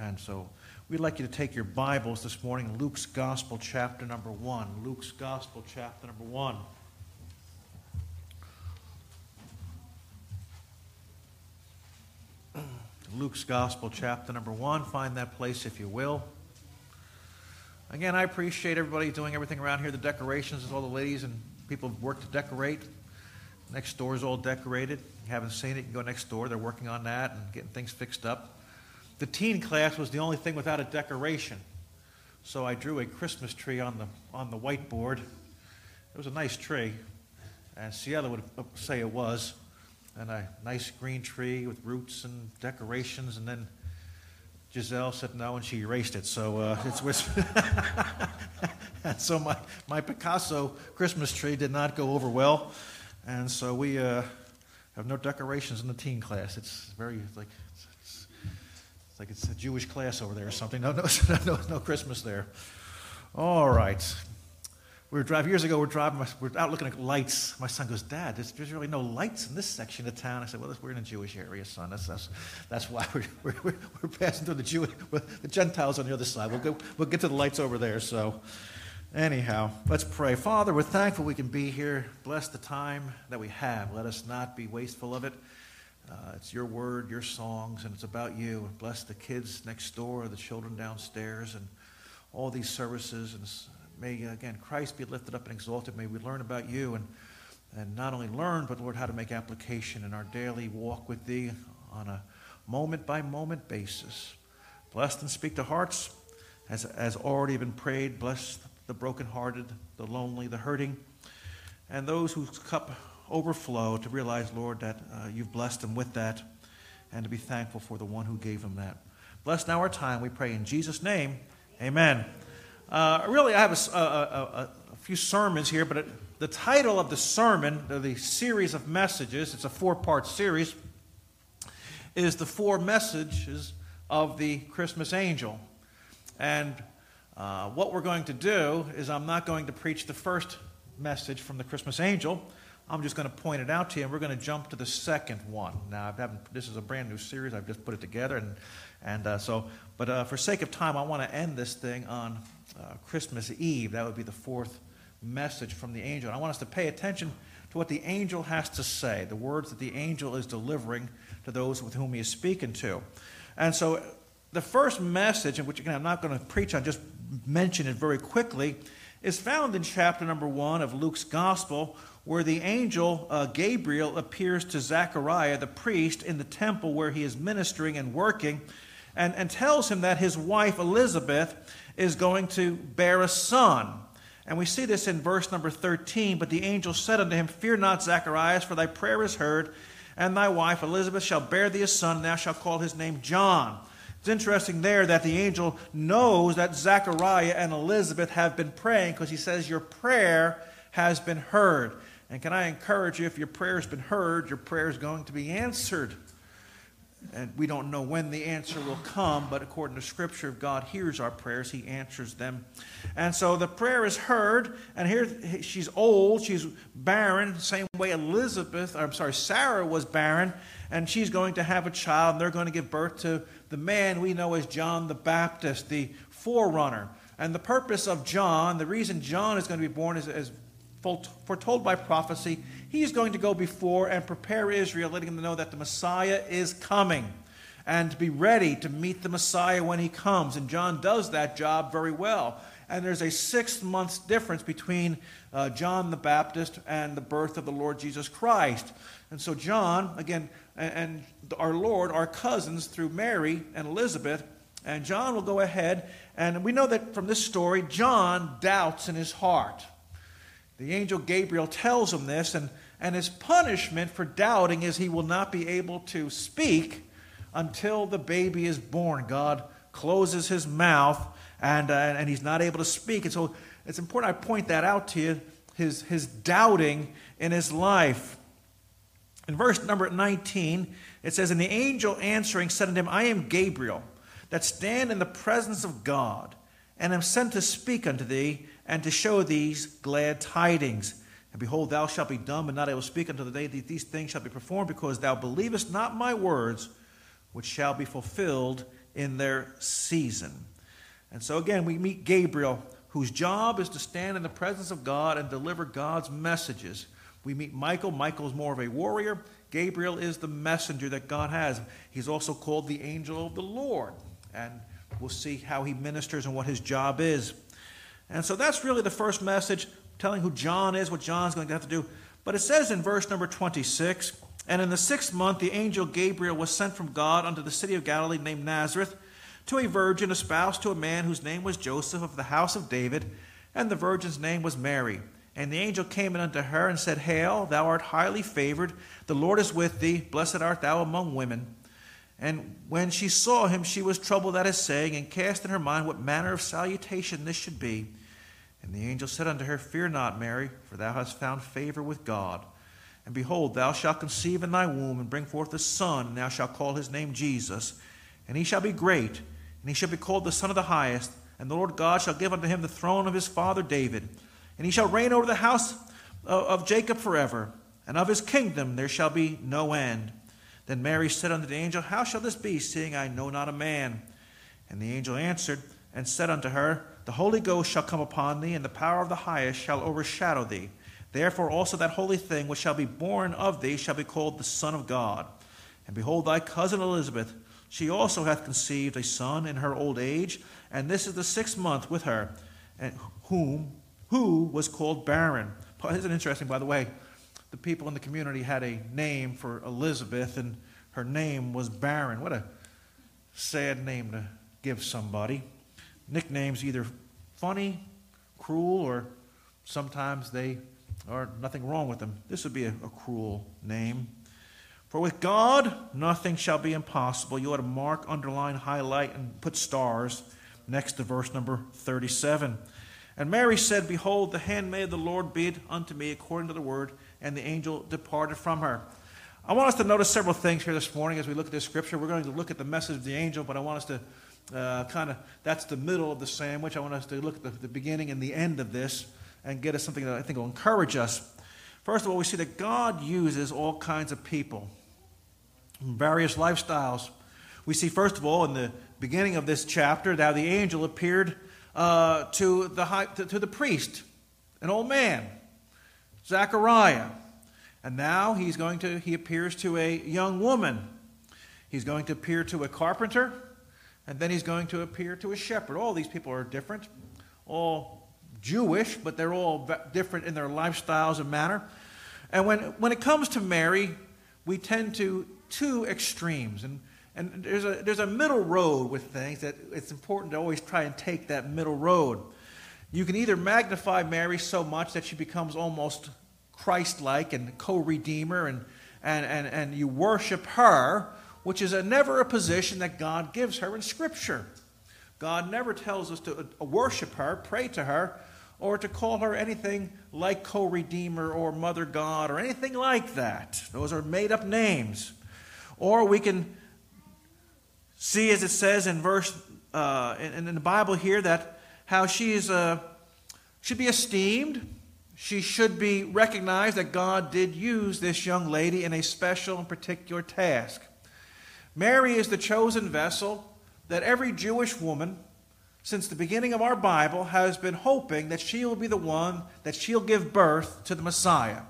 And so we'd like you to take your Bibles this morning, Luke's Gospel, chapter number 1. Luke's Gospel, chapter number 1. Luke's Gospel, chapter number 1. Find that place if you will. Again, I appreciate everybody doing everything around here. The decorations, all the ladies and people have worked to decorate. Next door is all decorated. You haven't seen it, you can go next door. They're working on that and getting things fixed up. The teen class was the only thing without a decoration. So I drew a Christmas tree on the, on the whiteboard. It was a nice tree, and Cielo would say it was. And a nice green tree with roots and decorations, and then Giselle said no, and she erased it. So uh, it's so my, my Picasso Christmas tree did not go over well, and so we uh, have no decorations in the teen class. It's very like it's, it's, like it's a Jewish class over there or something. No, no, no, no Christmas there. All right, we were driving years ago. We're driving. We're out looking at lights. My son goes, "Dad, there's, there's really no lights in this section of town." I said, "Well, we're in a Jewish area, son. That's that's, that's why we're, we're, we're passing through the Jewish, the Gentiles on the other side. We'll go. We'll get to the lights over there." So, anyhow, let's pray. Father, we're thankful we can be here. Bless the time that we have. Let us not be wasteful of it. Uh, it's your word, your songs, and it's about you. Bless the kids next door, the children downstairs, and all these services and May, again, Christ be lifted up and exalted. May we learn about you and, and not only learn, but, Lord, how to make application in our daily walk with Thee on a moment by moment basis. Bless and speak to hearts as has already been prayed. Bless the brokenhearted, the lonely, the hurting, and those whose cup overflow to realize, Lord, that uh, you've blessed them with that and to be thankful for the one who gave them that. Bless now our time, we pray in Jesus' name. Amen. Uh, really, I have a, a, a, a, few sermons here, but the title of the sermon, the series of messages, it's a four part series, is the four messages of the Christmas angel. And uh, what we're going to do is, I'm not going to preach the first message from the Christmas angel. I'm just going to point it out to you, and we're going to jump to the second one. Now, this is a brand new series. I've just put it together, and, and uh, so, but uh, for sake of time, I want to end this thing on uh, Christmas Eve. That would be the fourth message from the angel. And I want us to pay attention to what the angel has to say, the words that the angel is delivering to those with whom he is speaking to. And so the first message, which again I'm not going to preach on, just mention it very quickly, is found in chapter number one of Luke's gospel, where the angel uh, Gabriel appears to Zechariah, the priest, in the temple where he is ministering and working, and, and tells him that his wife Elizabeth is going to bear a son. And we see this in verse number 13. But the angel said unto him, Fear not, Zacharias, for thy prayer is heard, and thy wife Elizabeth shall bear thee a son, and thou shalt call his name John. It's interesting there that the angel knows that Zachariah and Elizabeth have been praying because he says, Your prayer has been heard. And can I encourage you, if your prayer has been heard, your prayer is going to be answered. And we don't know when the answer will come, but according to Scripture, if God hears our prayers, He answers them. And so the prayer is heard, and here she's old, she's barren, same way Elizabeth, I'm sorry, Sarah was barren, and she's going to have a child, and they're going to give birth to the man we know as John the Baptist, the forerunner. And the purpose of John, the reason John is going to be born is, is foretold by prophecy He's going to go before and prepare Israel, letting them know that the Messiah is coming and to be ready to meet the Messiah when he comes. And John does that job very well. And there's a six months difference between uh, John the Baptist and the birth of the Lord Jesus Christ. And so, John, again, and, and our Lord are cousins through Mary and Elizabeth. And John will go ahead, and we know that from this story, John doubts in his heart. The angel Gabriel tells him this, and, and his punishment for doubting is he will not be able to speak until the baby is born. God closes his mouth, and, uh, and he's not able to speak. And so it's important I point that out to you his, his doubting in his life. In verse number 19, it says, And the angel answering said unto him, I am Gabriel, that stand in the presence of God, and am sent to speak unto thee and to show these glad tidings. And behold, thou shalt be dumb and not able to speak until the day that these things shall be performed, because thou believest not my words, which shall be fulfilled in their season. And so again, we meet Gabriel, whose job is to stand in the presence of God and deliver God's messages. We meet Michael. Michael is more of a warrior. Gabriel is the messenger that God has. He's also called the angel of the Lord. And we'll see how he ministers and what his job is. And so that's really the first message, telling who John is, what John's going to have to do. But it says in verse number 26 And in the sixth month, the angel Gabriel was sent from God unto the city of Galilee named Nazareth to a virgin espoused to a man whose name was Joseph of the house of David, and the virgin's name was Mary. And the angel came in unto her and said, Hail, thou art highly favored, the Lord is with thee, blessed art thou among women. And when she saw him, she was troubled at his saying, and cast in her mind what manner of salutation this should be. And the angel said unto her, Fear not, Mary, for thou hast found favor with God. And behold, thou shalt conceive in thy womb, and bring forth a son, and thou shalt call his name Jesus. And he shall be great, and he shall be called the Son of the Highest. And the Lord God shall give unto him the throne of his father David. And he shall reign over the house of Jacob forever, and of his kingdom there shall be no end. Then Mary said unto the angel, How shall this be, seeing I know not a man? And the angel answered and said unto her, The Holy Ghost shall come upon thee, and the power of the highest shall overshadow thee. Therefore also that holy thing which shall be born of thee shall be called the Son of God. And behold, thy cousin Elizabeth, she also hath conceived a son in her old age, and this is the sixth month with her, and whom who was called barren. Isn't interesting, by the way? the people in the community had a name for Elizabeth, and her name was Barren. What a sad name to give somebody. Nicknames either funny, cruel, or sometimes they are nothing wrong with them. This would be a, a cruel name. For with God, nothing shall be impossible. You ought to mark, underline, highlight, and put stars next to verse number 37. And Mary said, Behold, the handmaid of the Lord be unto me according to the word and the angel departed from her. I want us to notice several things here this morning as we look at this scripture. We're going to look at the message of the angel, but I want us to uh, kind of, that's the middle of the sandwich. I want us to look at the, the beginning and the end of this and get us something that I think will encourage us. First of all, we see that God uses all kinds of people, various lifestyles. We see, first of all, in the beginning of this chapter, that the angel appeared uh, to, the high, to, to the priest, an old man. Zechariah. And now he's going to, he appears to a young woman. He's going to appear to a carpenter, and then he's going to appear to a shepherd. All these people are different, all Jewish, but they're all different in their lifestyles and manner. And when, when it comes to Mary, we tend to two extremes. And, and there's, a, there's a middle road with things that it's important to always try and take that middle road. You can either magnify Mary so much that she becomes almost Christ like and co redeemer, and, and, and, and you worship her, which is a, never a position that God gives her in Scripture. God never tells us to uh, worship her, pray to her, or to call her anything like co redeemer or mother God or anything like that. Those are made up names. Or we can see, as it says in verse uh, in, in the Bible here, that how she is, uh, should be esteemed. She should be recognized that God did use this young lady in a special and particular task. Mary is the chosen vessel that every Jewish woman, since the beginning of our Bible, has been hoping that she will be the one that she'll give birth to the Messiah.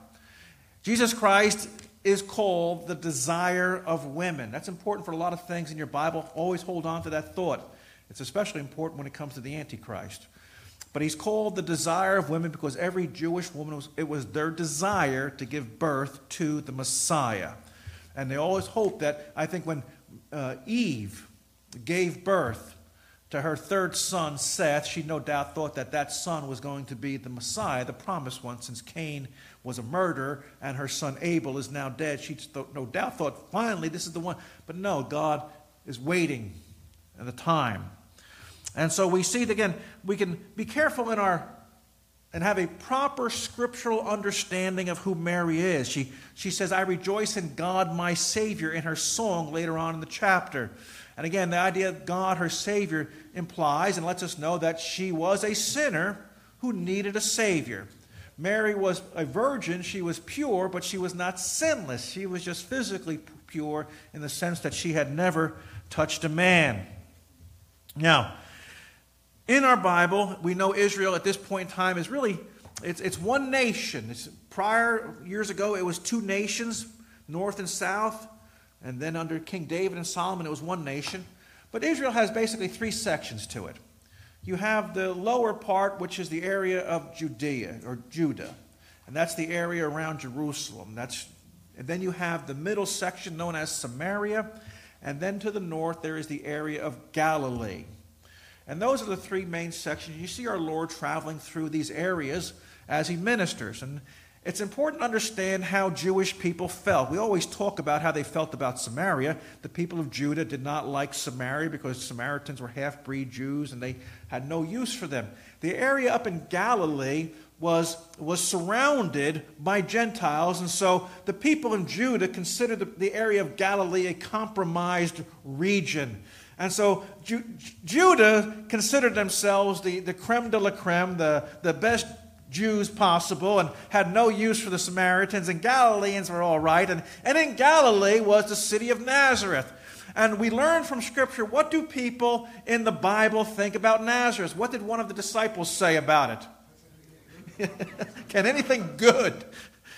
Jesus Christ is called the desire of women. That's important for a lot of things in your Bible. Always hold on to that thought. It's especially important when it comes to the Antichrist. But he's called the desire of women because every Jewish woman, was, it was their desire to give birth to the Messiah. And they always hoped that, I think, when uh, Eve gave birth to her third son, Seth, she no doubt thought that that son was going to be the Messiah, the promised one, since Cain was a murderer and her son Abel is now dead. She no doubt thought, finally, this is the one. But no, God is waiting at the time and so we see that again, we can be careful in our and have a proper scriptural understanding of who Mary is. She, she says, I rejoice in God my Savior in her song later on in the chapter. And again, the idea of God, her Savior, implies and lets us know that she was a sinner who needed a Savior. Mary was a virgin, she was pure, but she was not sinless. She was just physically pure in the sense that she had never touched a man. Now, in our Bible, we know Israel at this point in time is really it's, it's one nation. It's, prior years ago, it was two nations, north and south, and then under King David and Solomon, it was one nation. But Israel has basically three sections to it. You have the lower part, which is the area of Judea or Judah, and that's the area around Jerusalem. That's, and then you have the middle section known as Samaria, and then to the north there is the area of Galilee. And those are the three main sections. You see our Lord traveling through these areas as he ministers. And it's important to understand how Jewish people felt. We always talk about how they felt about Samaria. The people of Judah did not like Samaria because Samaritans were half breed Jews and they had no use for them. The area up in Galilee was, was surrounded by Gentiles, and so the people in Judah considered the, the area of Galilee a compromised region. And so Ju- Judah considered themselves the, the creme de la creme, the, the best Jews possible and had no use for the Samaritans, and Galileans were all right. And, and in Galilee was the city of Nazareth. And we learn from Scripture what do people in the Bible think about Nazareth? What did one of the disciples say about it? Can anything good?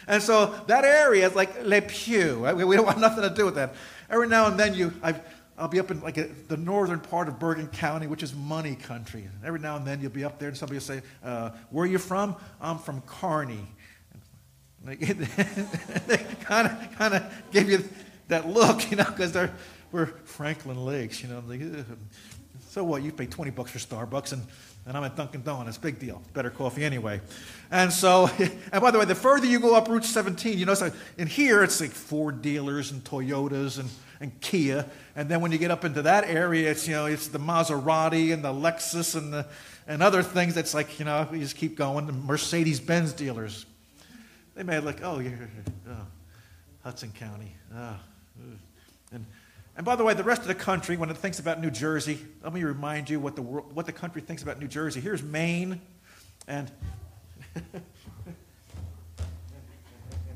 And so that area is like Le Pew. Right? We don't want nothing to do with that. Every now and then you, I've, I'll be up in like a, the northern part of Bergen County, which is money country. And every now and then you'll be up there and somebody will say, uh, Where are you from? I'm from Kearny. they kind of kind of give you that look, you know, because they're we're Franklin Lakes, you know. Like, so what? You pay 20 bucks for Starbucks, and, and I'm at Dunkin' Donuts. Big deal. Better coffee anyway. And so, and by the way, the further you go up Route 17, you know, so in here it's like Ford dealers and Toyotas and and Kia. And then when you get up into that area, it's, you know, it's the Maserati and the Lexus and, the, and other things that's like, you know, you just keep going. The Mercedes Benz dealers. They may like, oh, you're oh, Hudson County. Oh, and, and by the way, the rest of the country, when it thinks about New Jersey, let me remind you what the, world, what the country thinks about New Jersey. Here's Maine, and, and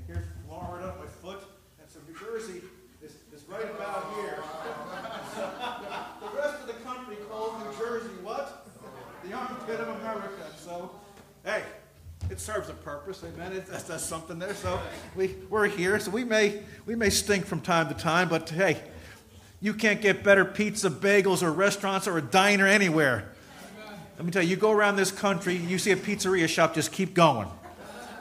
here's Florida, my foot. And so New Jersey right about here. the rest of the country calls New Jersey what? The armpit of America. So, hey, it serves a purpose. Amen. It, that's, that's something there. So we, we're here. So we may, we may stink from time to time, but hey, you can't get better pizza, bagels, or restaurants or a diner anywhere. Let me tell you, you go around this country, you see a pizzeria shop, just keep going.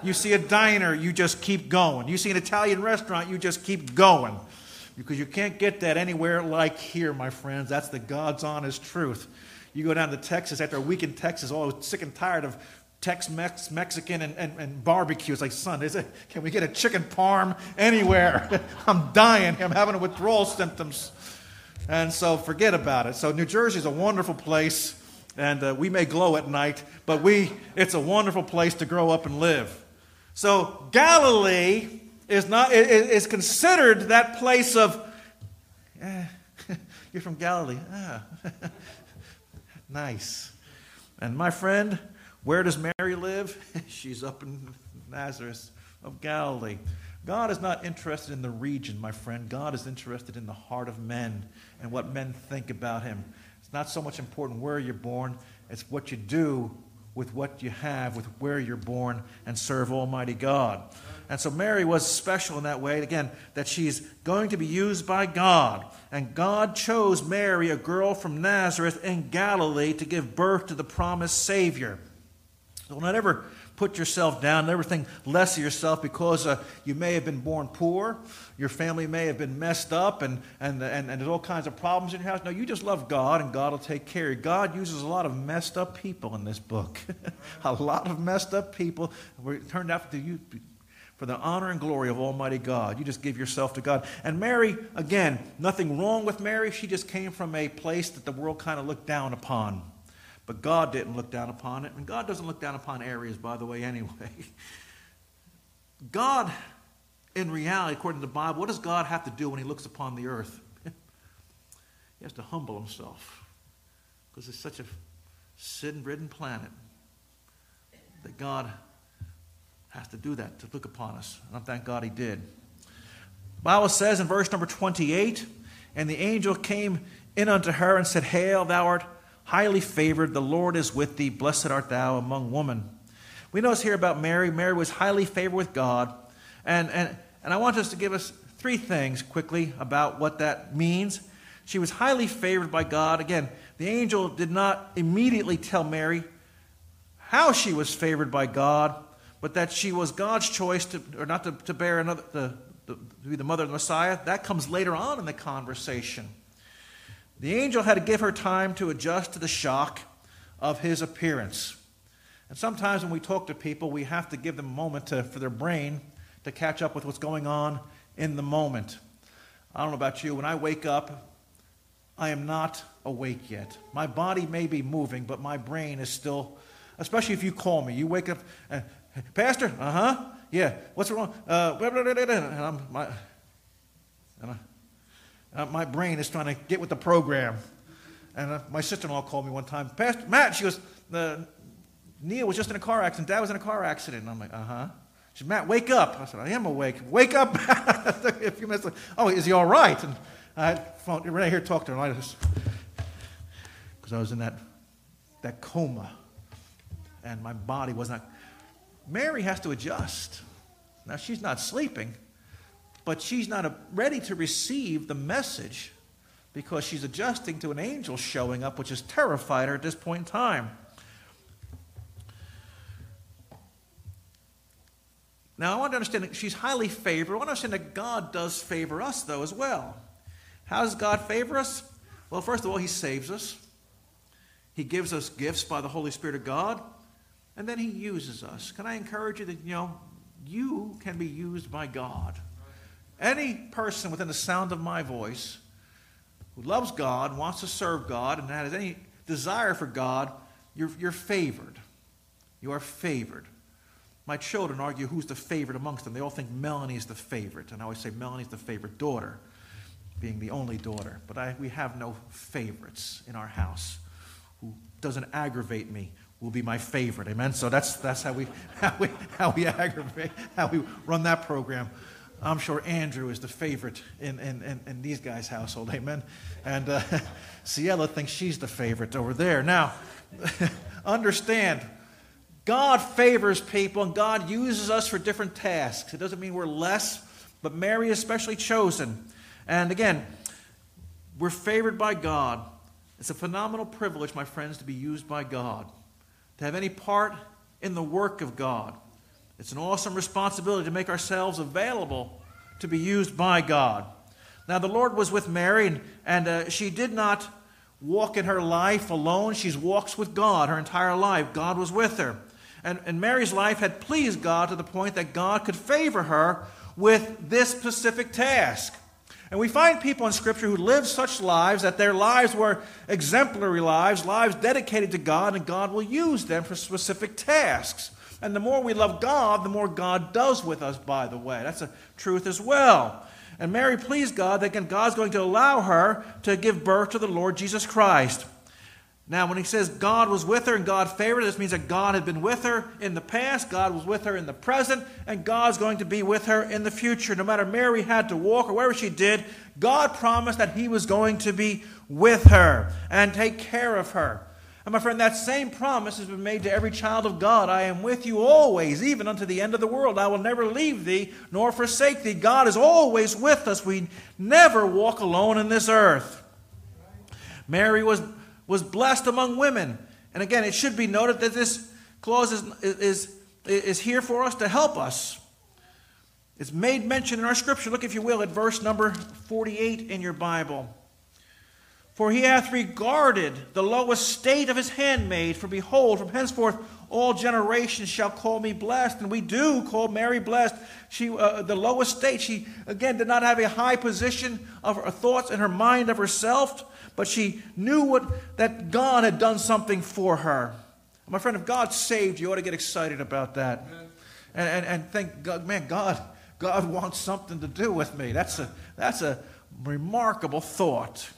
You see a diner, you just keep going. You see an Italian restaurant, you just keep going because you can't get that anywhere like here, my friends. That's the God's honest truth. You go down to Texas after a week in Texas, all sick and tired of Tex Mex, Mexican, and, and, and, barbecue. It's like, son, is it, can we get a chicken parm anywhere? I'm dying. I'm having withdrawal symptoms. And so forget about it. So New Jersey is a wonderful place, and uh, we may glow at night, but we, it's a wonderful place to grow up and live. So Galilee is, not, is considered that place of, eh, you're from Galilee. Ah, nice. And my friend, where does Mary live? She's up in Nazareth of Galilee. God is not interested in the region, my friend. God is interested in the heart of men and what men think about him. It's not so much important where you're born, it's what you do with what you have, with where you're born, and serve Almighty God. And so Mary was special in that way, again, that she's going to be used by God. And God chose Mary, a girl from Nazareth in Galilee, to give birth to the promised Savior. Don't ever put yourself down, never think less of yourself because uh, you may have been born poor, your family may have been messed up, and, and, and, and there's all kinds of problems in your house. No, you just love God, and God will take care of you. God uses a lot of messed up people in this book. a lot of messed up people. It turned out to you for the honor and glory of Almighty God. You just give yourself to God. And Mary, again, nothing wrong with Mary. She just came from a place that the world kind of looked down upon. But God didn't look down upon it. And God doesn't look down upon areas, by the way, anyway. God, in reality, according to the Bible, what does God have to do when he looks upon the earth? he has to humble himself because it's such a sin ridden planet that God has to do that to look upon us. And I thank God he did. The Bible says in verse number 28 And the angel came in unto her and said, Hail, thou art highly favored. The Lord is with thee. Blessed art thou among women. We notice here about Mary. Mary was highly favored with God. And, and, and I want us to give us three things quickly about what that means. She was highly favored by God. Again, the angel did not immediately tell Mary how she was favored by God, but that she was God's choice to, or not to, to bear another, the, the, to be the mother of the Messiah. That comes later on in the conversation. The angel had to give her time to adjust to the shock of his appearance. And sometimes when we talk to people, we have to give them a moment to, for their brain to catch up with what's going on in the moment. I don't know about you, when I wake up, I am not awake yet. My body may be moving, but my brain is still, especially if you call me. You wake up, uh, Pastor, uh huh, yeah, what's wrong? Uh, and I'm, my, and I, uh, my brain is trying to get with the program. And uh, my sister in law called me one time, Pastor Matt, she goes, uh, Neil was just in a car accident. Dad was in a car accident. And I'm like, uh huh. She said, Matt, wake up. I said, I am awake. Wake up. a few minutes oh, is he all right? And I phoned Renee here talked to her. Because I was in that, that coma. And my body was not. Mary has to adjust. Now, she's not sleeping, but she's not ready to receive the message because she's adjusting to an angel showing up, which has terrified her at this point in time. Now, I want to understand that she's highly favored. I want to understand that God does favor us, though, as well. How does God favor us? Well, first of all, He saves us, He gives us gifts by the Holy Spirit of God, and then He uses us. Can I encourage you that, you know, you can be used by God? Any person within the sound of my voice who loves God, wants to serve God, and has any desire for God, you're, you're favored. You are favored. My children argue who's the favorite amongst them. They all think Melanie is the favorite. And I always say Melanie's the favorite daughter, being the only daughter. But I, we have no favorites in our house. Who doesn't aggravate me will be my favorite. Amen? So that's, that's how, we, how, we, how we aggravate, how we run that program. I'm sure Andrew is the favorite in, in, in, in these guys' household. Amen? And uh, Ciela thinks she's the favorite over there. Now, understand God favors people and God uses us for different tasks. It doesn't mean we're less, but Mary is especially chosen. And again, we're favored by God. It's a phenomenal privilege, my friends, to be used by God, to have any part in the work of God. It's an awesome responsibility to make ourselves available to be used by God. Now, the Lord was with Mary, and, and uh, she did not walk in her life alone. She walks with God her entire life. God was with her. And, and Mary's life had pleased God to the point that God could favor her with this specific task. And we find people in Scripture who lived such lives that their lives were exemplary lives, lives dedicated to God, and God will use them for specific tasks. And the more we love God, the more God does with us, by the way. That's a truth as well. And Mary pleased God that God's going to allow her to give birth to the Lord Jesus Christ. Now, when he says God was with her and God favored her, this means that God had been with her in the past, God was with her in the present, and God's going to be with her in the future. No matter Mary had to walk or whatever she did, God promised that he was going to be with her and take care of her. And my friend, that same promise has been made to every child of God. I am with you always, even unto the end of the world. I will never leave thee nor forsake thee. God is always with us. We never walk alone in this earth. Mary was was blessed among women. And again, it should be noted that this clause is, is, is here for us to help us. It's made mention in our scripture. Look, if you will, at verse number 48 in your Bible. For he hath regarded the low estate of his handmaid, for behold, from henceforth all generations shall call me blessed. And we do call Mary blessed. She, uh, the low estate, she again did not have a high position of her thoughts in her mind of herself but she knew what, that God had done something for her. My friend, if God saved you, you ought to get excited about that. And, and, and think, God, man, God, God wants something to do with me. That's a, that's a remarkable thought.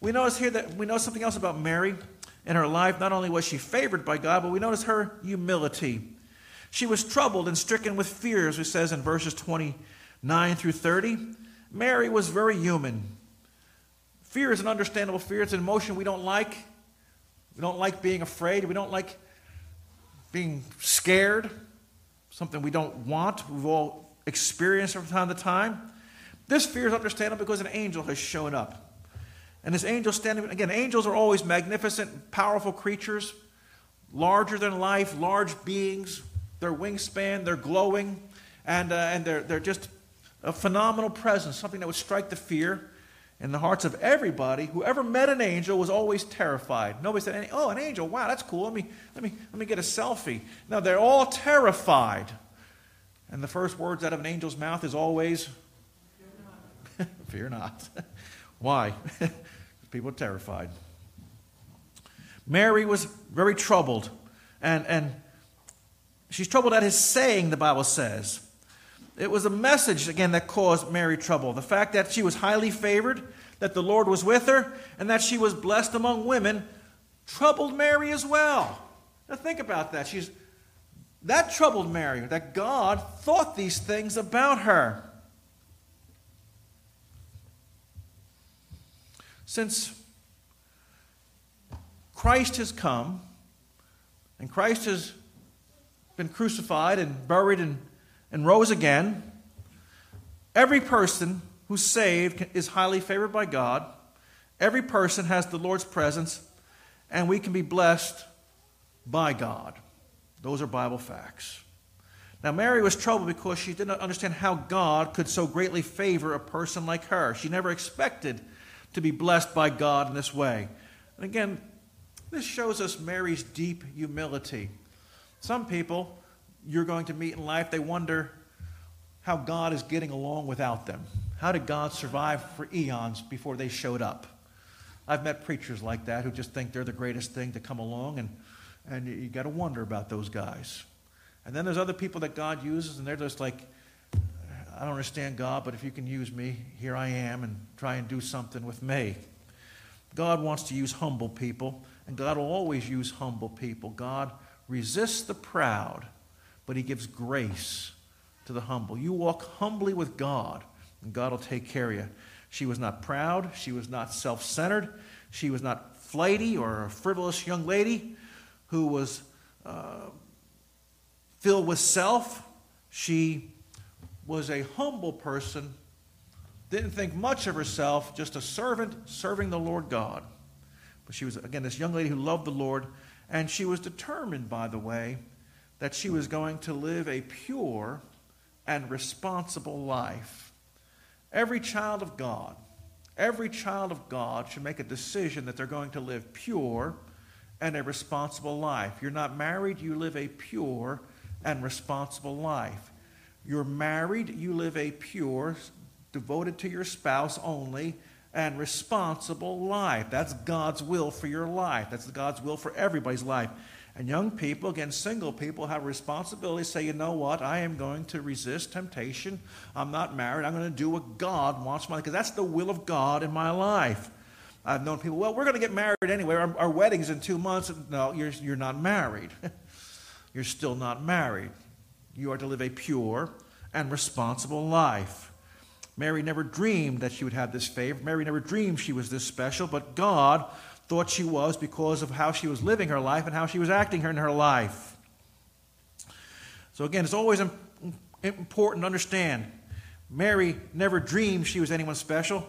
We notice here that we know something else about Mary in her life. Not only was she favored by God, but we notice her humility. She was troubled and stricken with fear, as it says in verses 29 through 30. Mary was very human. Fear is an understandable fear. It's an emotion we don't like, We don't like being afraid. We don't like being scared, something we don't want. We've all experienced from time to time. This fear is understandable because an angel has shown up. And this angel standing, again, angels are always magnificent, powerful creatures, larger than life, large beings. Their wingspan, they're glowing, and, uh, and they're, they're just a phenomenal presence, something that would strike the fear in the hearts of everybody. Whoever met an angel was always terrified. Nobody said, "Oh, an angel! Wow, that's cool. Let me let me let me get a selfie." No, they're all terrified. And the first words out of an angel's mouth is always, "Fear not." Fear not. Why? People are terrified. Mary was very troubled, and and she's troubled at his saying. The Bible says. It was a message, again, that caused Mary trouble. The fact that she was highly favored, that the Lord was with her, and that she was blessed among women troubled Mary as well. Now think about that. She's that troubled Mary, that God thought these things about her. Since Christ has come, and Christ has been crucified and buried and and rose again, every person who's saved is highly favored by God. Every person has the Lord's presence, and we can be blessed by God. Those are Bible facts. Now, Mary was troubled because she did not understand how God could so greatly favor a person like her. She never expected to be blessed by God in this way. And again, this shows us Mary's deep humility. Some people you're going to meet in life, they wonder how God is getting along without them. How did God survive for eons before they showed up? I've met preachers like that who just think they're the greatest thing to come along, and, and you got to wonder about those guys. And then there's other people that God uses, and they're just like, I don't understand God, but if you can use me, here I am, and try and do something with me. God wants to use humble people, and God will always use humble people. God resists the proud but he gives grace to the humble. You walk humbly with God, and God will take care of you. She was not proud. She was not self centered. She was not flighty or a frivolous young lady who was uh, filled with self. She was a humble person, didn't think much of herself, just a servant serving the Lord God. But she was, again, this young lady who loved the Lord, and she was determined, by the way, that she was going to live a pure and responsible life. Every child of God, every child of God should make a decision that they're going to live pure and a responsible life. You're not married, you live a pure and responsible life. You're married, you live a pure, devoted to your spouse only, and responsible life. That's God's will for your life. That's God's will for everybody's life. And young people, again, single people, have a responsibility to say, you know what, I am going to resist temptation. I'm not married. I'm going to do what God wants my because that's the will of God in my life. I've known people, well, we're going to get married anyway. Our, our wedding's in two months. No, you're, you're not married. you're still not married. You are to live a pure and responsible life. Mary never dreamed that she would have this favor. Mary never dreamed she was this special, but God thought she was because of how she was living her life and how she was acting in her life. So, again, it's always important to understand Mary never dreamed she was anyone special.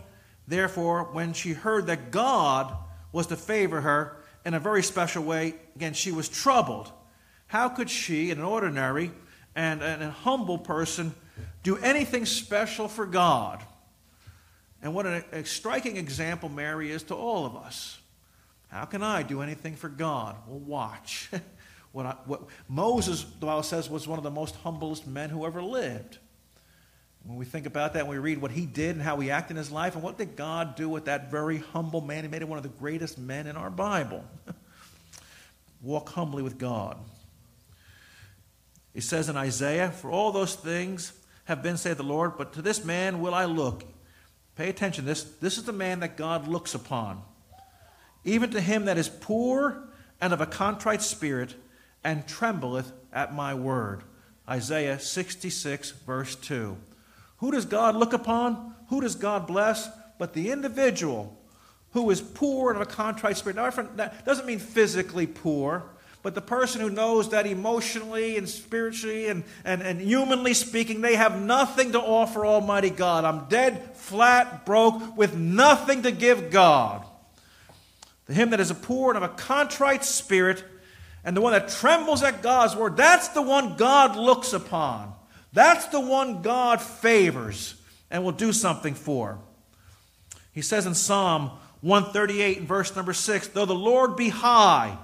Therefore, when she heard that God was to favor her in a very special way, again, she was troubled. How could she, an ordinary and, and a humble person, do anything special for God? And what a, a striking example Mary is to all of us. How can I do anything for God? Well, watch. what, I, what Moses, the Bible says, was one of the most humblest men who ever lived. When we think about that, we read what he did and how he acted in his life, and what did God do with that very humble man? He made him one of the greatest men in our Bible. Walk humbly with God. He says in Isaiah, For all those things have been, said the Lord, but to this man will I look. Pay attention. This, this is the man that God looks upon even to him that is poor and of a contrite spirit, and trembleth at my word. Isaiah 66, verse 2. Who does God look upon? Who does God bless? But the individual who is poor and of a contrite spirit. Now, that doesn't mean physically poor, but the person who knows that emotionally and spiritually and, and, and humanly speaking, they have nothing to offer Almighty God. I'm dead, flat, broke, with nothing to give God. The him that is a poor and of a contrite spirit, and the one that trembles at God's word, that's the one God looks upon. That's the one God favors and will do something for. He says in Psalm 138 verse number 6 Though the Lord be high,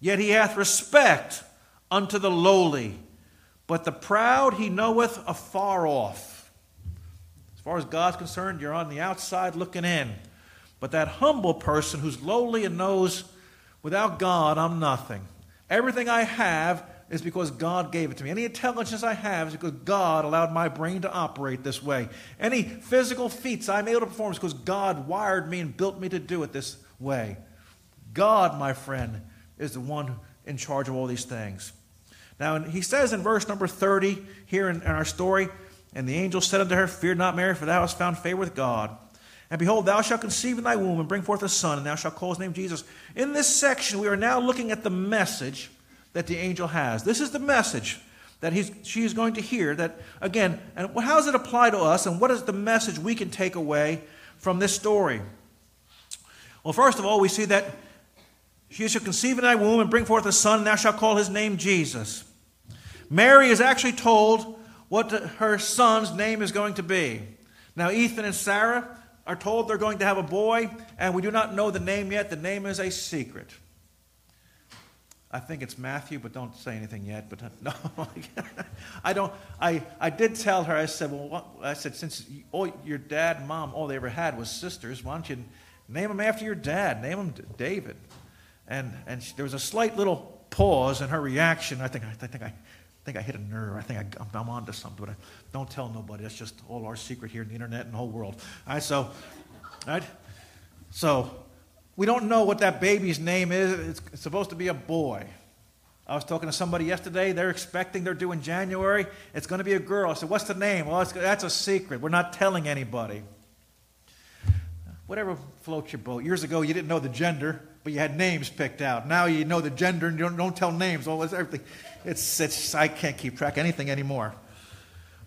yet he hath respect unto the lowly, but the proud he knoweth afar off. As far as God's concerned, you're on the outside looking in. But that humble person who's lowly and knows, without God, I'm nothing. Everything I have is because God gave it to me. Any intelligence I have is because God allowed my brain to operate this way. Any physical feats I'm able to perform is because God wired me and built me to do it this way. God, my friend, is the one in charge of all these things. Now, he says in verse number 30 here in, in our story, And the angel said unto her, Fear not, Mary, for thou hast found favor with God. And behold, thou shalt conceive in thy womb and bring forth a son, and thou shalt call his name Jesus. In this section, we are now looking at the message that the angel has. This is the message that he's, she is going to hear. That, again, and how does it apply to us, and what is the message we can take away from this story? Well, first of all, we see that she shall conceive in thy womb and bring forth a son, and thou shalt call his name Jesus. Mary is actually told what her son's name is going to be. Now, Ethan and Sarah are told they're going to have a boy, and we do not know the name yet. The name is a secret. I think it's Matthew, but don't say anything yet. But no, I don't. I, I did tell her. I said, well, what, I said since all oh, your dad mom all they ever had was sisters, why don't you name them after your dad? Name them David. And and she, there was a slight little pause in her reaction. I think I, think I. I think I hit a nerve. I think I, am onto something, but I, don't tell nobody. That's just all our secret here in the internet and the whole world. All right, so, all right, so we don't know what that baby's name is. It's supposed to be a boy. I was talking to somebody yesterday. They're expecting, they're due in January. It's going to be a girl. I said, What's the name? Well, that's a secret. We're not telling anybody. Whatever floats your boat. Years ago, you didn't know the gender, but you had names picked out. Now you know the gender and you don't, don't tell names. All this, everything. It's, it's, I can't keep track of anything anymore.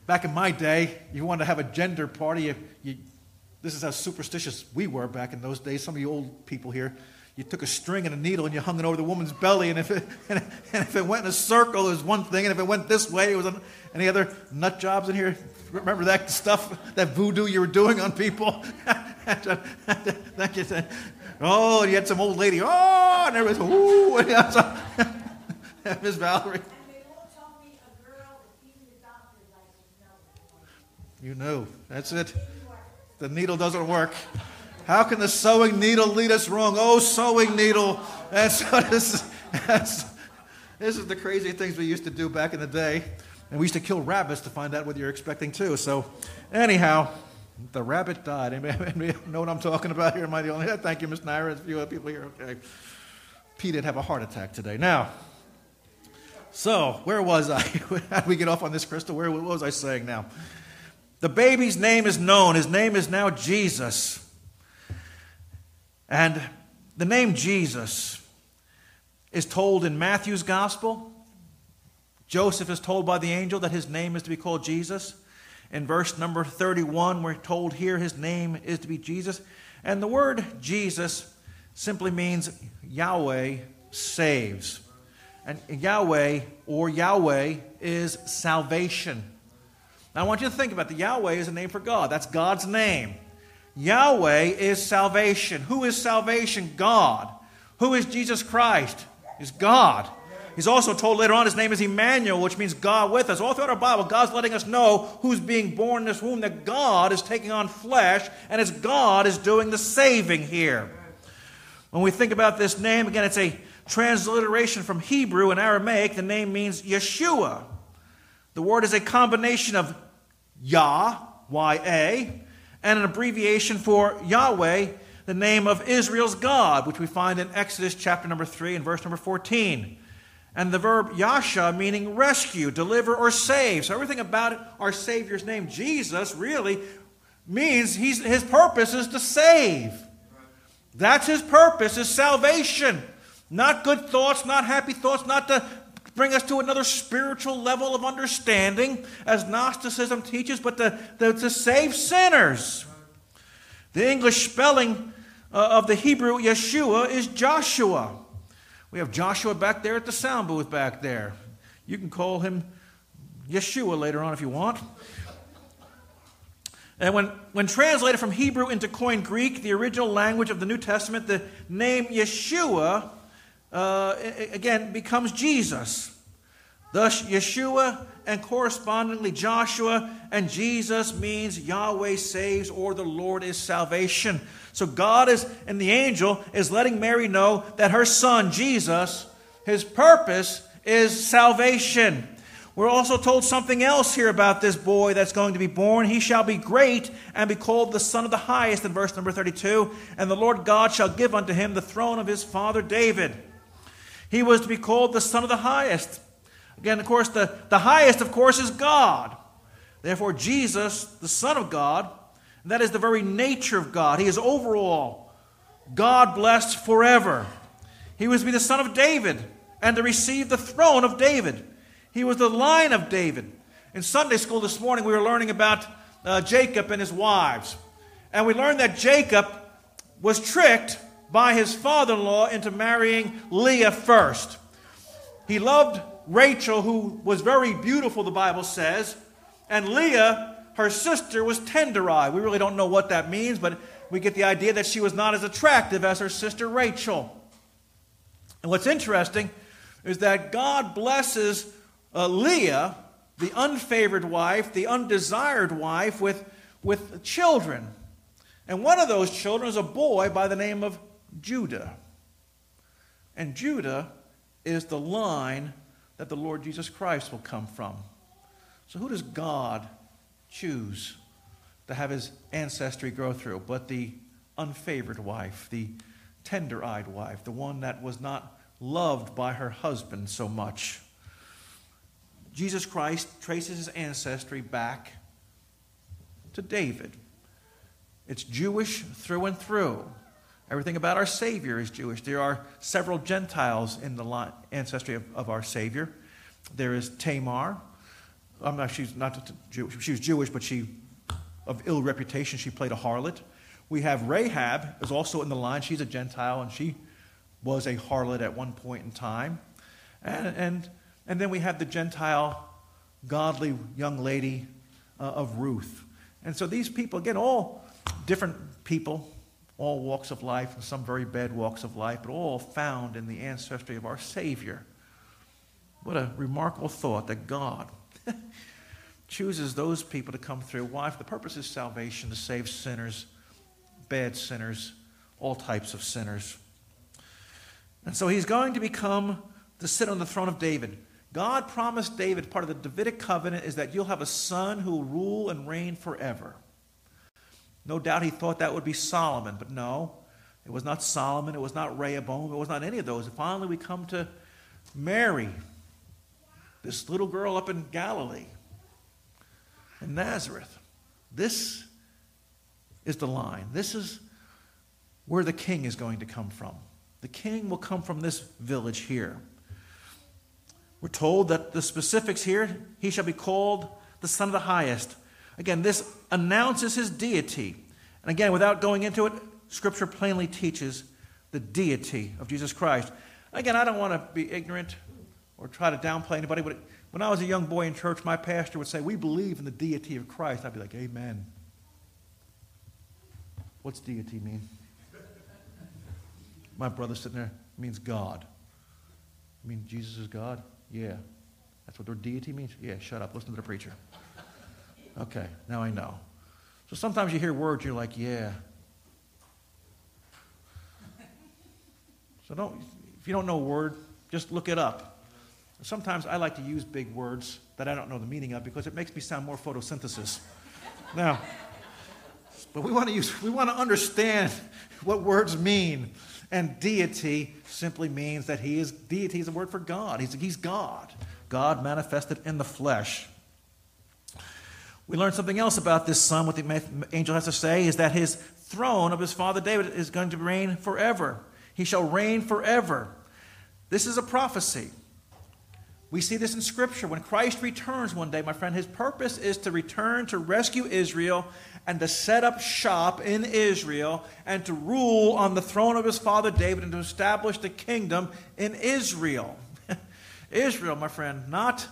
Back in my day, you wanted to have a gender party, you, you this is how superstitious we were back in those days. Some of you old people here, you took a string and a needle and you hung it over the woman's belly, and if it, and if it went in a circle, it was one thing, and if it went this way, it was an, any other nut jobs in here? Remember that stuff, that voodoo you were doing on people? Oh, you had some old lady, oh, and everybody's, ooh, And Miss Valerie. You know, that's it. The needle doesn't work. How can the sewing needle lead us wrong? Oh, sewing needle. That's what this, that's, this is the crazy things we used to do back in the day. And we used to kill rabbits to find out what you're expecting too. So, anyhow, the rabbit died. Anybody, know what I'm talking about here? Am I the only? Thank you, Miss Naira. A few other people here. Okay. Pete did have a heart attack today. Now, so where was I? How did we get off on this, Crystal? Where what was I saying now? The baby's name is known. His name is now Jesus. And the name Jesus is told in Matthew's gospel. Joseph is told by the angel that his name is to be called Jesus. In verse number 31, we're told here his name is to be Jesus. And the word Jesus simply means Yahweh saves. And Yahweh or Yahweh is salvation. Now, I want you to think about the Yahweh is a name for God. That's God's name. Yahweh is salvation. Who is salvation? God. Who is Jesus Christ? Is God. He's also told later on his name is Emmanuel, which means God with us. All throughout our Bible, God's letting us know who's being born in this womb, that God is taking on flesh, and it's God is doing the saving here. When we think about this name, again, it's a transliteration from Hebrew and Aramaic. The name means Yeshua. The word is a combination of Yah, Y-A, and an abbreviation for Yahweh, the name of Israel's God, which we find in Exodus chapter number 3 and verse number 14. And the verb Yasha, meaning rescue, deliver, or save. So everything about our Savior's name, Jesus, really means he's, his purpose is to save. That's his purpose, is salvation. Not good thoughts, not happy thoughts, not to bring us to another spiritual level of understanding, as Gnosticism teaches, but to, to, to save sinners. The English spelling uh, of the Hebrew Yeshua is Joshua. We have Joshua back there at the sound booth back there. You can call him Yeshua later on if you want. And when, when translated from Hebrew into Koine Greek, the original language of the New Testament, the name Yeshua, uh, again, becomes Jesus. Thus, Yeshua and correspondingly Joshua and Jesus means Yahweh saves or the Lord is salvation. So God is, and the angel is letting Mary know that her son, Jesus, his purpose is salvation. We're also told something else here about this boy that's going to be born. He shall be great and be called the Son of the Highest in verse number 32. And the Lord God shall give unto him the throne of his father David. He was to be called the Son of the Highest. Again, of course, the, the highest, of course, is God. Therefore, Jesus, the Son of God, that is the very nature of God. He is overall God blessed forever. He was to be the son of David and to receive the throne of David. He was the line of David. In Sunday school this morning, we were learning about uh, Jacob and his wives. And we learned that Jacob was tricked by his father in law into marrying Leah first. He loved Rachel, who was very beautiful, the Bible says, and Leah, her sister, was tender eyed. We really don't know what that means, but we get the idea that she was not as attractive as her sister Rachel. And what's interesting is that God blesses uh, Leah, the unfavored wife, the undesired wife, with, with children. And one of those children is a boy by the name of Judah. And Judah is the line that the Lord Jesus Christ will come from. So, who does God choose to have his ancestry go through but the unfavored wife, the tender eyed wife, the one that was not loved by her husband so much? Jesus Christ traces his ancestry back to David. It's Jewish through and through. Everything about our Savior is Jewish. There are several Gentiles in the ancestry of, of our Savior. There is Tamar. I'm not, she's not Jewish. She was Jewish, but she, of ill reputation, she played a harlot. We have Rahab, is also in the line. She's a Gentile, and she was a harlot at one point in time. And, and and then we have the Gentile, godly young lady uh, of Ruth. And so these people, again, all different people, all walks of life, and some very bad walks of life, but all found in the ancestry of our Savior. What a remarkable thought that God chooses those people to come through. Why? For the purpose of salvation, to save sinners, bad sinners, all types of sinners. And so he's going to become to sit on the throne of David. God promised David, part of the Davidic covenant, is that you'll have a son who will rule and reign forever. No doubt he thought that would be Solomon, but no, it was not Solomon, it was not Rehoboam, it was not any of those. And finally, we come to Mary, this little girl up in Galilee, in Nazareth. This is the line. This is where the king is going to come from. The king will come from this village here. We're told that the specifics here, he shall be called the Son of the Highest. Again, this announces his deity. And again, without going into it, Scripture plainly teaches the deity of Jesus Christ. Again, I don't want to be ignorant or try to downplay anybody, but when I was a young boy in church, my pastor would say, We believe in the deity of Christ. I'd be like, Amen. What's deity mean? My brother sitting there means God. I mean Jesus is God? Yeah. That's what their deity means? Yeah, shut up. Listen to the preacher. Okay, now I know. So sometimes you hear words, you're like, yeah. So don't, if you don't know a word, just look it up. Sometimes I like to use big words that I don't know the meaning of because it makes me sound more photosynthesis. now, but we want to use, we want to understand what words mean. And deity simply means that he is, deity is a word for God. He's, he's God. God manifested in the flesh. We learn something else about this son. What the angel has to say is that his throne of his father David is going to reign forever. He shall reign forever. This is a prophecy. We see this in Scripture. When Christ returns one day, my friend, his purpose is to return to rescue Israel and to set up shop in Israel and to rule on the throne of his father David and to establish the kingdom in Israel. Israel, my friend, not,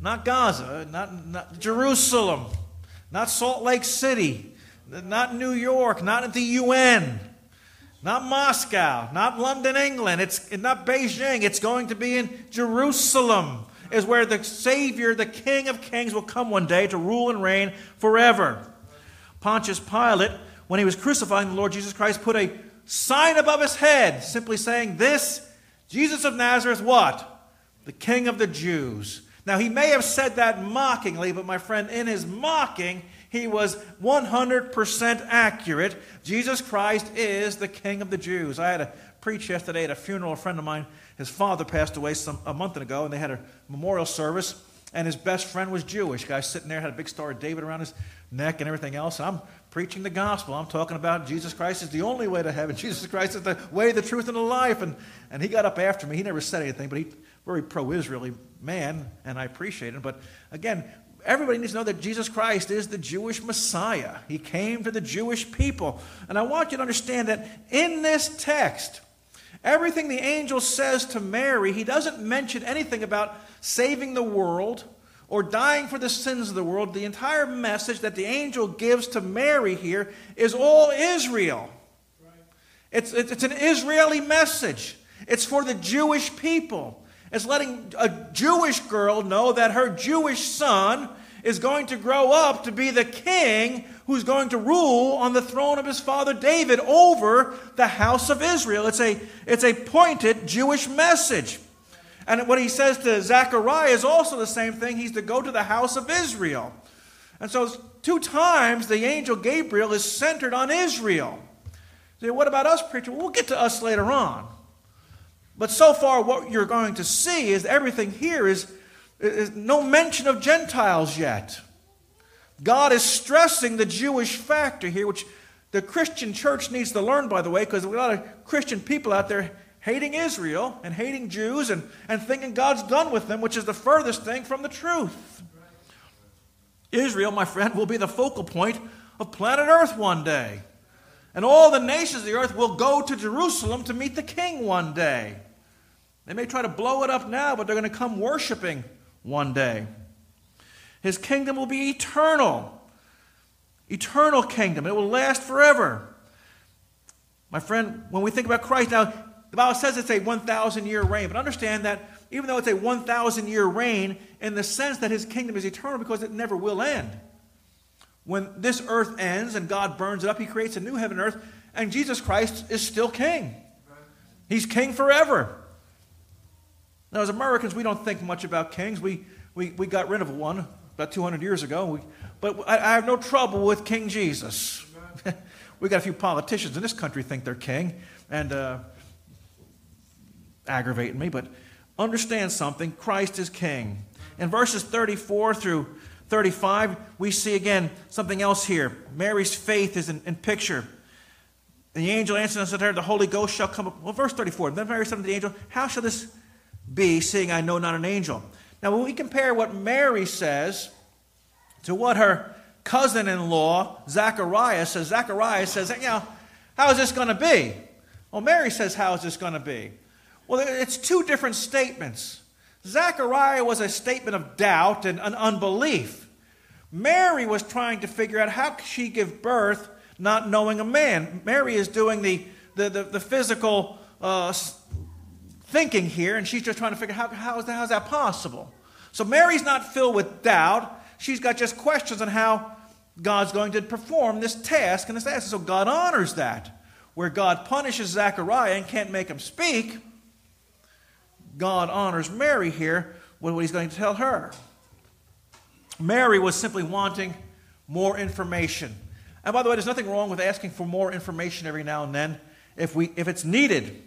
not Gaza, not, not Jerusalem, not Salt Lake City, not New York, not at the UN, not Moscow, not London, England. It's not Beijing. It's going to be in Jerusalem, is where the Savior, the King of Kings, will come one day to rule and reign forever. Pontius Pilate, when he was crucifying the Lord Jesus Christ, put a sign above his head, simply saying, This, Jesus of Nazareth, what? The King of the Jews. Now, he may have said that mockingly, but my friend, in his mocking, he was 100% accurate. Jesus Christ is the King of the Jews. I had a preach yesterday at a funeral. A friend of mine, his father passed away some, a month ago, and they had a memorial service. And his best friend was Jewish. Guy sitting there had a big star of David around his neck and everything else. I'm preaching the gospel. I'm talking about Jesus Christ is the only way to heaven. Jesus Christ is the way, the truth, and the life. And, and he got up after me. He never said anything, but he very pro-Israeli man, and I appreciate him. But again, everybody needs to know that Jesus Christ is the Jewish Messiah. He came to the Jewish people. And I want you to understand that in this text, everything the angel says to Mary, he doesn't mention anything about saving the world or dying for the sins of the world. The entire message that the angel gives to Mary here is all Israel. It's, it's an Israeli message. It's for the Jewish people. It's letting a Jewish girl know that her Jewish son is going to grow up to be the king who's going to rule on the throne of his father David over the house of Israel. It's a, it's a pointed Jewish message. And what he says to Zechariah is also the same thing. He's to go to the house of Israel. And so, two times the angel Gabriel is centered on Israel. So, what about us, preacher? We'll get to us later on. But so far, what you're going to see is everything here is, is no mention of Gentiles yet. God is stressing the Jewish factor here, which the Christian church needs to learn, by the way, because there's a lot of Christian people out there hating Israel and hating Jews and, and thinking God's done with them, which is the furthest thing from the truth. Israel, my friend, will be the focal point of planet Earth one day. And all the nations of the earth will go to Jerusalem to meet the king one day. They may try to blow it up now, but they're going to come worshiping one day. His kingdom will be eternal. Eternal kingdom. It will last forever. My friend, when we think about Christ, now, the Bible says it's a 1,000 year reign, but understand that even though it's a 1,000 year reign, in the sense that his kingdom is eternal because it never will end. When this earth ends and God burns it up, he creates a new heaven and earth, and Jesus Christ is still king. He's king forever. Now, as Americans, we don't think much about kings. We, we, we got rid of one about 200 years ago. We, but I, I, have no trouble with King Jesus. we got a few politicians in this country think they're king and uh, aggravating me, but understand something Christ is king. In verses 34 through 35, we see again something else here. Mary's faith is in, in picture. The angel answered and said to her, The Holy Ghost shall come up. Well, verse 34. Then Mary said to the angel, How shall this be, seeing I know not an angel? Now, when we compare what Mary says to what her cousin in law, Zachariah, says, Zachariah says, You know, how is this going to be? Well, Mary says, How is this going to be? Well, it's two different statements. Zechariah was a statement of doubt and an unbelief. Mary was trying to figure out how could she give birth not knowing a man. Mary is doing the, the, the, the physical uh, thinking here, and she's just trying to figure out how, how, is that, how is that possible? So Mary's not filled with doubt. She's got just questions on how God's going to perform this task and this task. So God honors that. Where God punishes Zechariah and can't make him speak, God honors Mary here with what he's going to tell her. Mary was simply wanting more information. And by the way, there's nothing wrong with asking for more information every now and then if, we, if it's needed.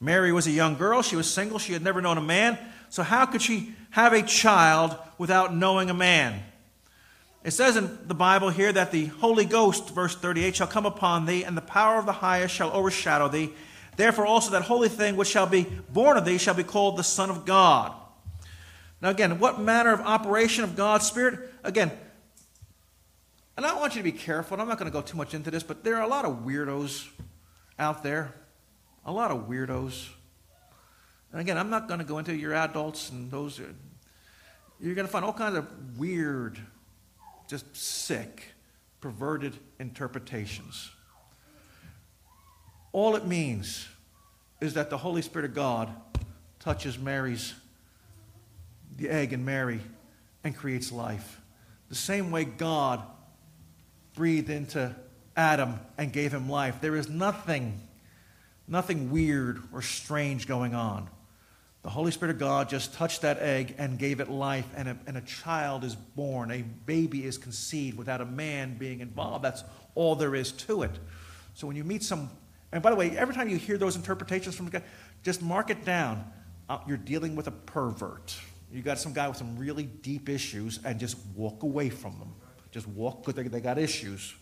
Mary was a young girl. She was single. She had never known a man. So, how could she have a child without knowing a man? It says in the Bible here that the Holy Ghost, verse 38, shall come upon thee, and the power of the highest shall overshadow thee. Therefore, also that holy thing which shall be born of thee shall be called the Son of God. Now, again, what manner of operation of God's Spirit? Again, and I want you to be careful, and I'm not going to go too much into this, but there are a lot of weirdos out there. A lot of weirdos. And again, I'm not going to go into your adults and those. You're going to find all kinds of weird just sick, perverted interpretations. All it means is that the Holy Spirit of God touches Mary's, the egg in Mary, and creates life. The same way God breathed into Adam and gave him life. There is nothing, nothing weird or strange going on. The Holy Spirit of God just touched that egg and gave it life, and a, and a child is born. A baby is conceived without a man being involved. That's all there is to it. So when you meet some, and by the way, every time you hear those interpretations from guy, just mark it down. Uh, you're dealing with a pervert. You got some guy with some really deep issues, and just walk away from them. Just walk because they, they got issues.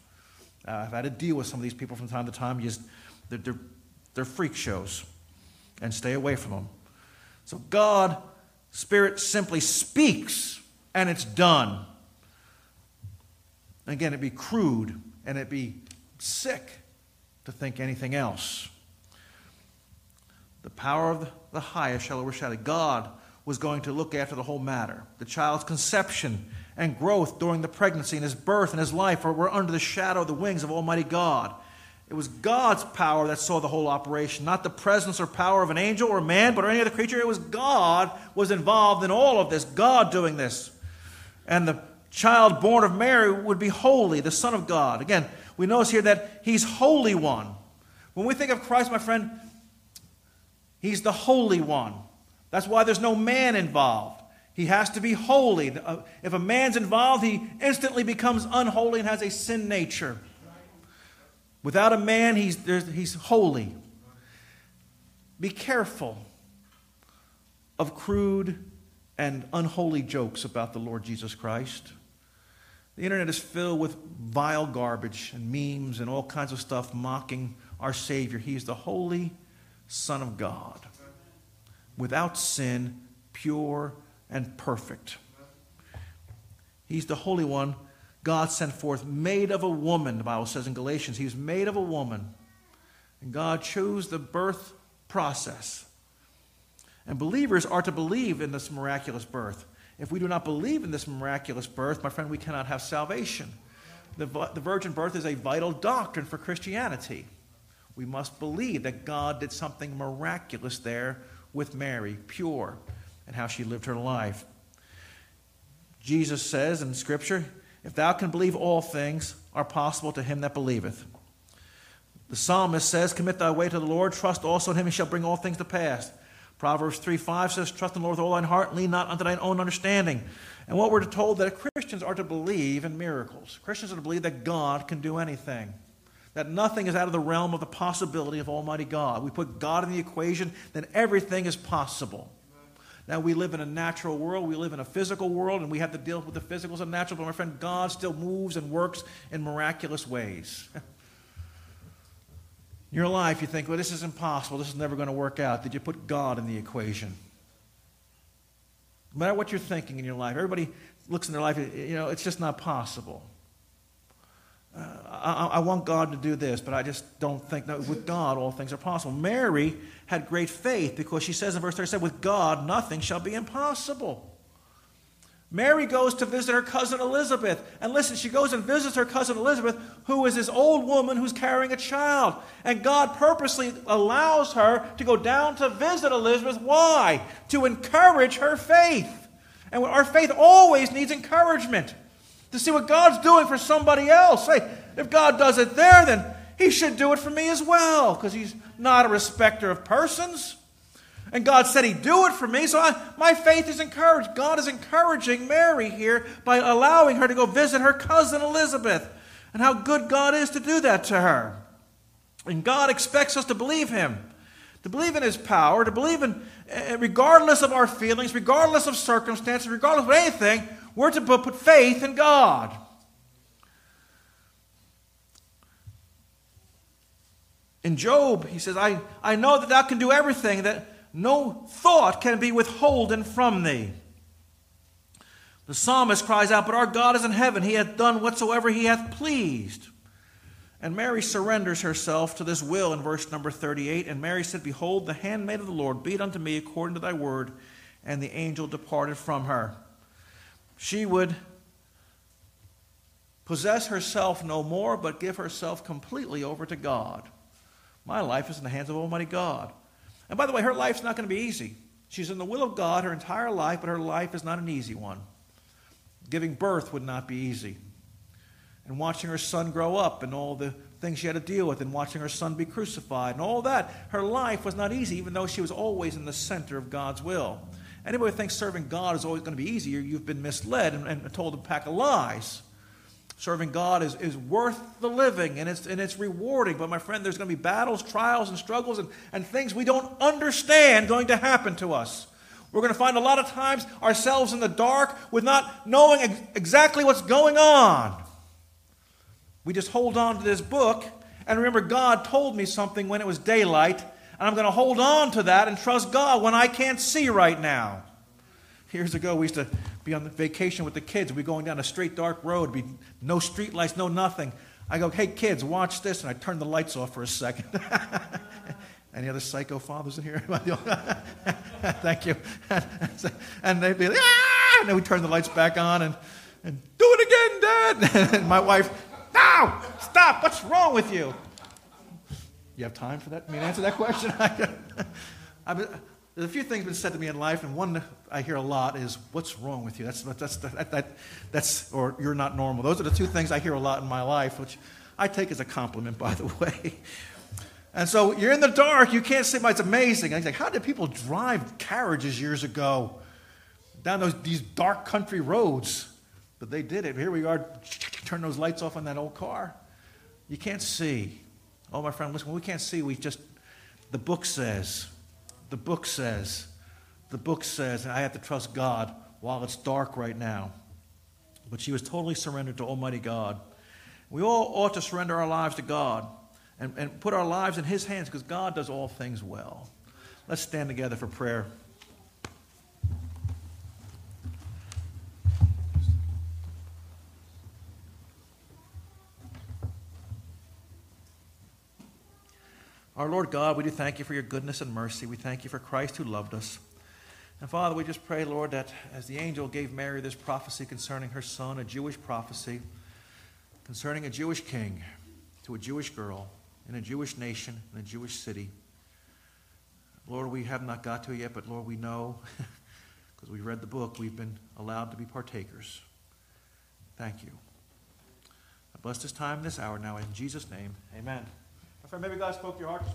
Uh, I've had to deal with some of these people from time to time. You just, they're, they're, they're freak shows, and stay away from them. So God, Spirit simply speaks and it's done. Again, it'd be crude and it'd be sick to think anything else. The power of the highest shall overshadow. God was going to look after the whole matter. The child's conception and growth during the pregnancy and his birth and his life were under the shadow of the wings of Almighty God. It was God's power that saw the whole operation, not the presence or power of an angel or man, but or any other creature. It was God was involved in all of this, God doing this. And the child born of Mary would be holy, the Son of God. Again, we notice here that he's Holy One. When we think of Christ, my friend, he's the Holy One. That's why there's no man involved. He has to be holy. Uh, if a man's involved, he instantly becomes unholy and has a sin nature. Without a man, he's, he's holy. Be careful of crude and unholy jokes about the Lord Jesus Christ. The internet is filled with vile garbage and memes and all kinds of stuff mocking our Savior. He's the holy Son of God, without sin, pure and perfect. He's the Holy One God sent forth, made of a woman, the Bible says in Galatians. He was made of a woman. And God chose the birth process. And believers are to believe in this miraculous birth. If we do not believe in this miraculous birth, my friend, we cannot have salvation. The, the virgin birth is a vital doctrine for Christianity. We must believe that God did something miraculous there with Mary, pure, and how she lived her life. Jesus says in Scripture, if thou can believe, all things are possible to him that believeth. The psalmist says, Commit thy way to the Lord, trust also in him, he shall bring all things to pass. Proverbs 3 5 says, Trust in the Lord with all thine heart, and lean not unto thine own understanding. And what we're told that Christians are to believe in miracles. Christians are to believe that God can do anything. That nothing is out of the realm of the possibility of Almighty God. We put God in the equation, then everything is possible. Now, we live in a natural world, we live in a physical world, and we have to deal with the physicals and natural, but my friend, God still moves and works in miraculous ways. in your life, you think, well, this is impossible, this is never going to work out. Did you put God in the equation? No matter what you're thinking in your life, everybody looks in their life, you know, it's just not possible. I, I, want God to do this, but I just don't think, no, with God, all things are possible. Mary had great faith because she says in verse 37, with God, nothing shall be impossible. Mary goes to visit her cousin Elizabeth. And listen, she goes and visits her cousin Elizabeth, who is this old woman who's carrying a child. And God purposely allows her to go down to visit Elizabeth. Why? To encourage her faith. And our faith always needs encouragement to see what God's doing for somebody else. Hey, if God does it there, then He should do it for me as well, because He's not a respecter of persons. And God said He'd do it for me, so I, my faith is encouraged. God is encouraging Mary here by allowing her to go visit her cousin Elizabeth, and how good God is to do that to her. And God expects us to believe Him, to believe in His power, to believe in, eh, regardless of our feelings, regardless of circumstances, regardless of anything, we're to put faith in God. In Job, he says, I, I know that thou can do everything, that no thought can be withholden from thee. The psalmist cries out, But our God is in heaven. He hath done whatsoever he hath pleased. And Mary surrenders herself to this will in verse number 38. And Mary said, Behold, the handmaid of the Lord, be it unto me according to thy word. And the angel departed from her. She would possess herself no more, but give herself completely over to God. My life is in the hands of Almighty God. And by the way, her life's not going to be easy. She's in the will of God her entire life, but her life is not an easy one. Giving birth would not be easy. And watching her son grow up and all the things she had to deal with, and watching her son be crucified and all that, her life was not easy, even though she was always in the center of God's will. Anybody who thinks serving God is always going to be easier, you've been misled and, and told a pack of lies. Serving God is, is worth the living and it's, and it's rewarding. But my friend, there's going to be battles, trials, and struggles and, and things we don't understand going to happen to us. We're going to find a lot of times ourselves in the dark with not knowing ex- exactly what's going on. We just hold on to this book and remember God told me something when it was daylight, and I'm going to hold on to that and trust God when I can't see right now. Years ago, we used to be on vacation with the kids. We'd be going down a straight dark road, be no street lights, no nothing. I go, hey kids, watch this, and I turn the lights off for a second. Any other psycho fathers in here? Thank you. and they'd be like, ah! And then we turn the lights back on and, and do it again, Dad. and my wife, no, stop. What's wrong with you? You have time for that? Me to answer that question? I've been, there's a few things been said to me in life, and one I hear a lot is, "What's wrong with you?" That's that's that, that, that's or you're not normal. Those are the two things I hear a lot in my life, which I take as a compliment, by the way. And so you're in the dark, you can't see. It's amazing. I like, how did people drive carriages years ago down those these dark country roads? But they did it. Here we are. Turn those lights off on that old car. You can't see. Oh, my friend, listen. We can't see, we just the book says the book says, the book says, I have to trust God while it's dark right now. But she was totally surrendered to Almighty God. We all ought to surrender our lives to God and, and put our lives in His hands because God does all things well. Let's stand together for prayer. Our Lord God, we do thank you for your goodness and mercy. We thank you for Christ who loved us. And Father, we just pray, Lord, that as the angel gave Mary this prophecy concerning her son, a Jewish prophecy concerning a Jewish king to a Jewish girl in a Jewish nation, in a Jewish city, Lord, we have not got to it yet, but Lord, we know, because we read the book, we've been allowed to be partakers. Thank you. I bless this time, this hour now, in Jesus' name. Amen. Maybe God spoke to your heart this morning.